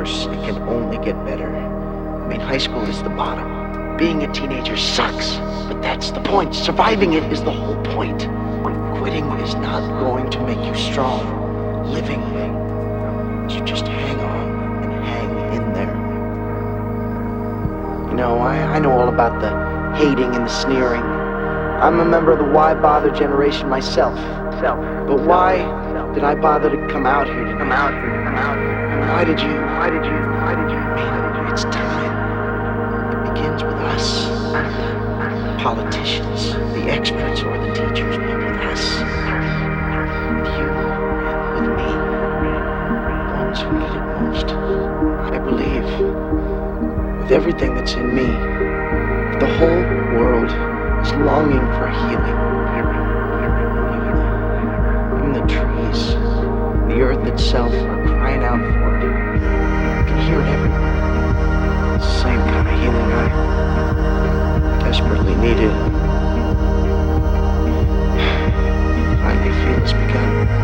worse. It can only get better. I mean, high school is the bottom. Being a teenager sucks, but that's the point. Surviving it is the whole point. Quitting is not going to make you strong. Living, you just hang on and hang in there. You know, I, I know all about the hating and the sneering. I'm a member of the why bother generation myself. Self. But why did I bother to come out here to come out here, come out here? Why did you? Why did you? Why did you? It's time. It begins with us. Politicians, the experts or the teachers, with us. With you with me. Ones who need it most. I believe with everything that's in me, the whole world is longing for healing. Even the trees, the earth itself are crying out for it. Can hear it. It's same kind of healing I desperately needed. Finally feel it's begun.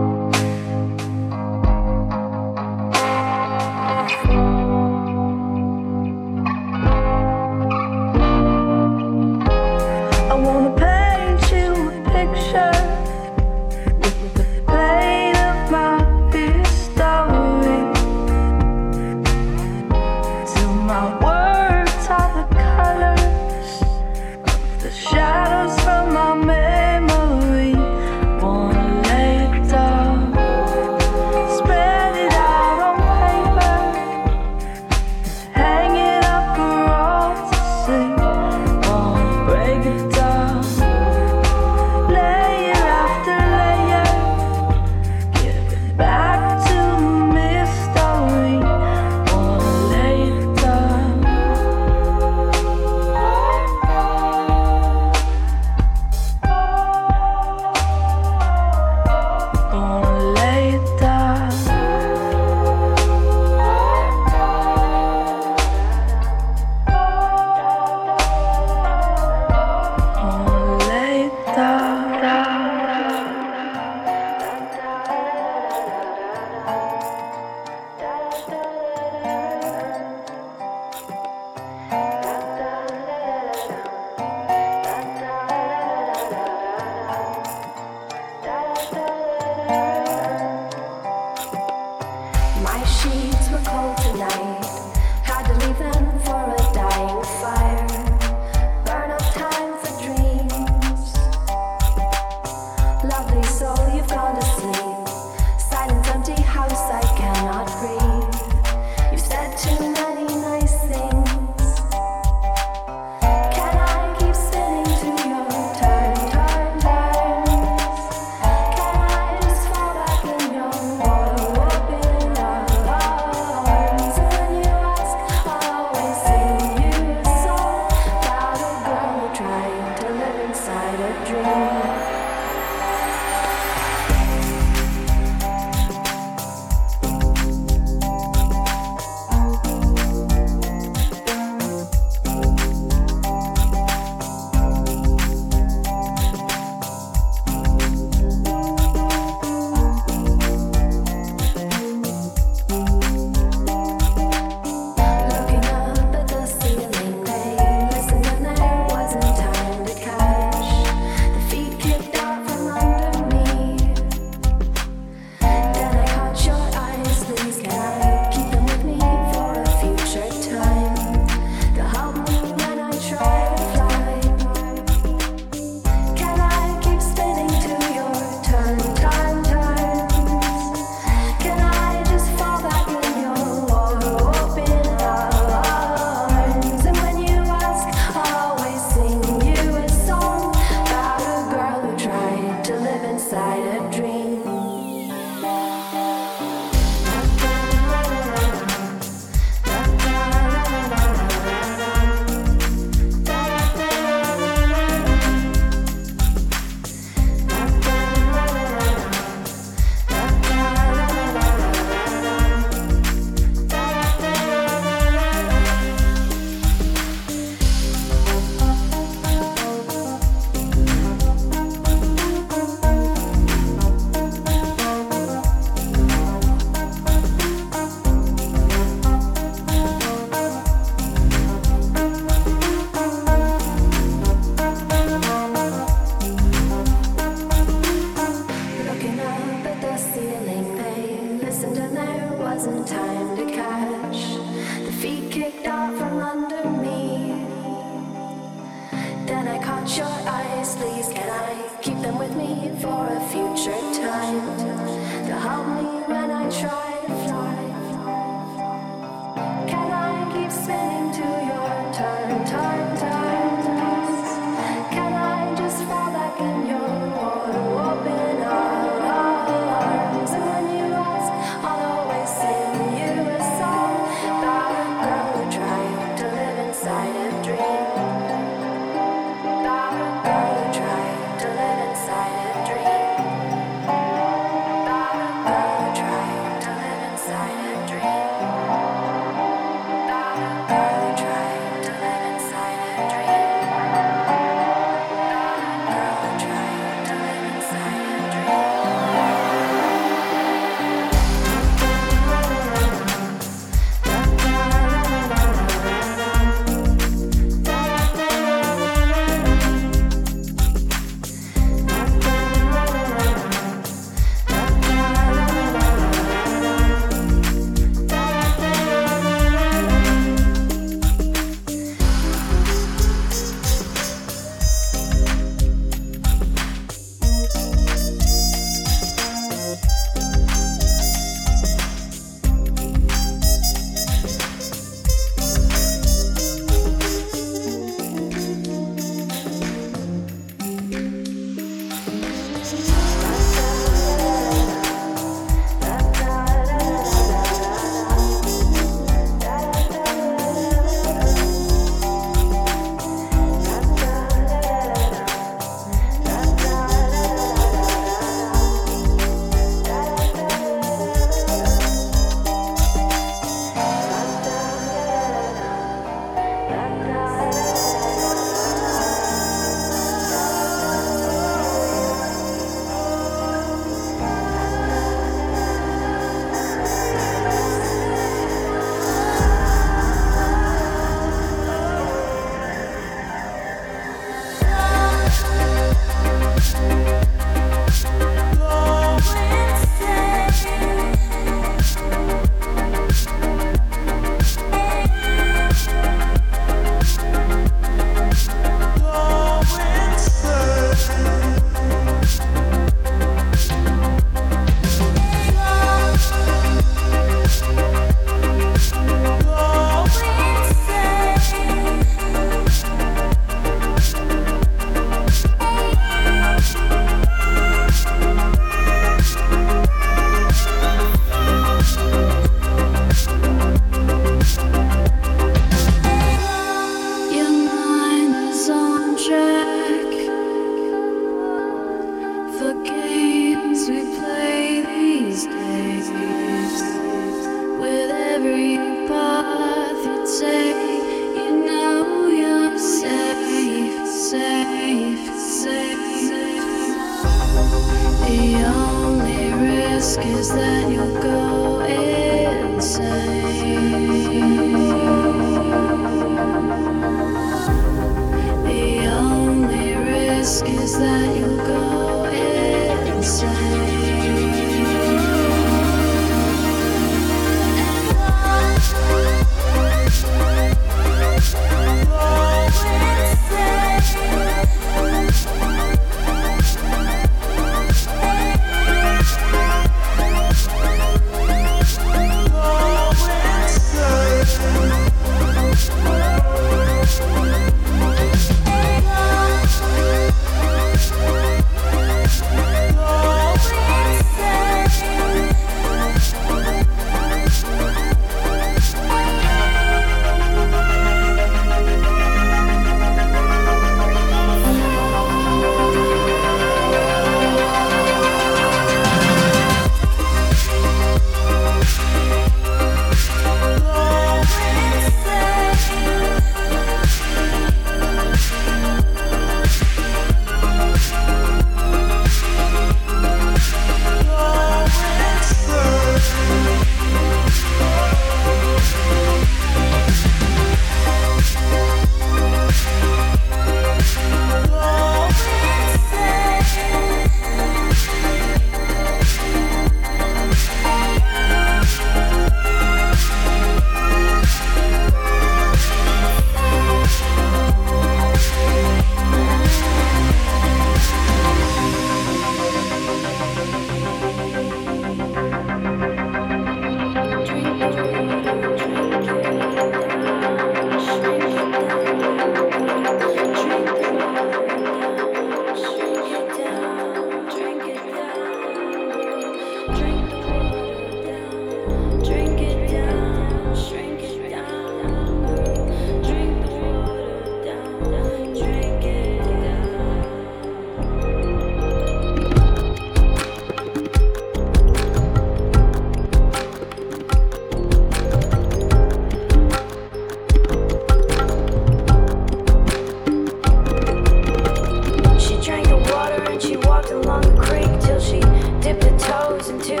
listen to